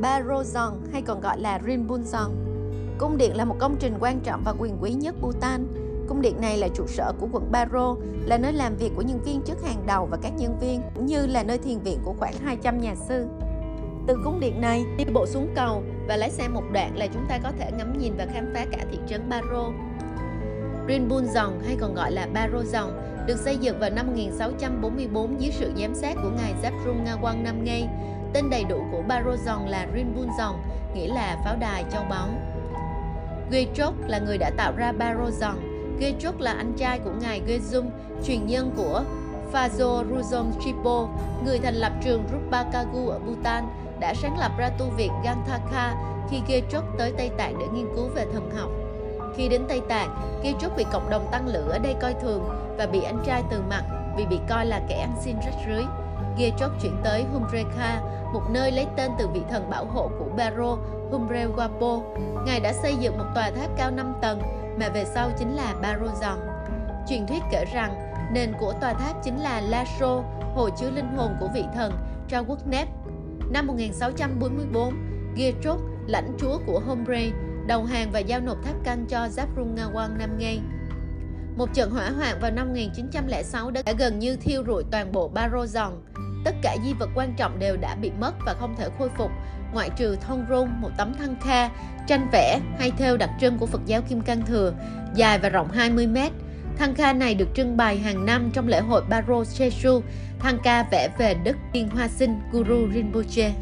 Barozong hay còn gọi là Rinpoche Cung điện là một công trình quan trọng và quyền quý nhất Bhutan. Cung điện này là trụ sở của quận Baro, là nơi làm việc của những viên chức hàng đầu và các nhân viên, cũng như là nơi thiền viện của khoảng 200 nhà sư. Từ cung điện này, đi bộ xuống cầu và lái xe một đoạn là chúng ta có thể ngắm nhìn và khám phá cả thị trấn Baro. Rinpoche hay còn gọi là Barozong được xây dựng vào năm 1644 dưới sự giám sát của ngài Zhabdrung Ngawang Namgyal. Tên đầy đủ của Barozong là Rinpoche, nghĩa là pháo đài châu báu. Gyechok là người đã tạo ra Baro dòng. Gyechok là anh trai của ngài Gezum, truyền nhân của Phazo Ruzom Tripo, người thành lập trường Rupakagu ở Bhutan, đã sáng lập ra tu viện Ganthaka khi Gyechok tới Tây Tạng để nghiên cứu về thần học. Khi đến Tây Tạng, Gechok bị cộng đồng tăng lữ ở đây coi thường và bị anh trai từ mặt vì bị coi là kẻ ăn xin rách rưới. Gechok chuyển tới Humrekha, một nơi lấy tên từ vị thần bảo hộ của Baro, Humrewapo. Ngài đã xây dựng một tòa tháp cao 5 tầng mà về sau chính là Barozon. Truyền thuyết kể rằng nền của tòa tháp chính là Lasho, hồ chứa linh hồn của vị thần Trawuknep. Năm 1644, Gechok, lãnh chúa của Homre, đầu hàng và giao nộp tháp canh cho Zhabdrung Ngawang Ngay. Một trận hỏa hoạn vào năm 1906 đã gần như thiêu rụi toàn bộ Barozong. Tất cả di vật quan trọng đều đã bị mất và không thể khôi phục, ngoại trừ thông rung, một tấm thăng kha, tranh vẽ hay theo đặc trưng của Phật giáo Kim Cang Thừa, dài và rộng 20 mét. Thăng kha này được trưng bày hàng năm trong lễ hội Baro Jesu, thăng ca vẽ về đức Tiên Hoa Sinh Guru Rinpoche.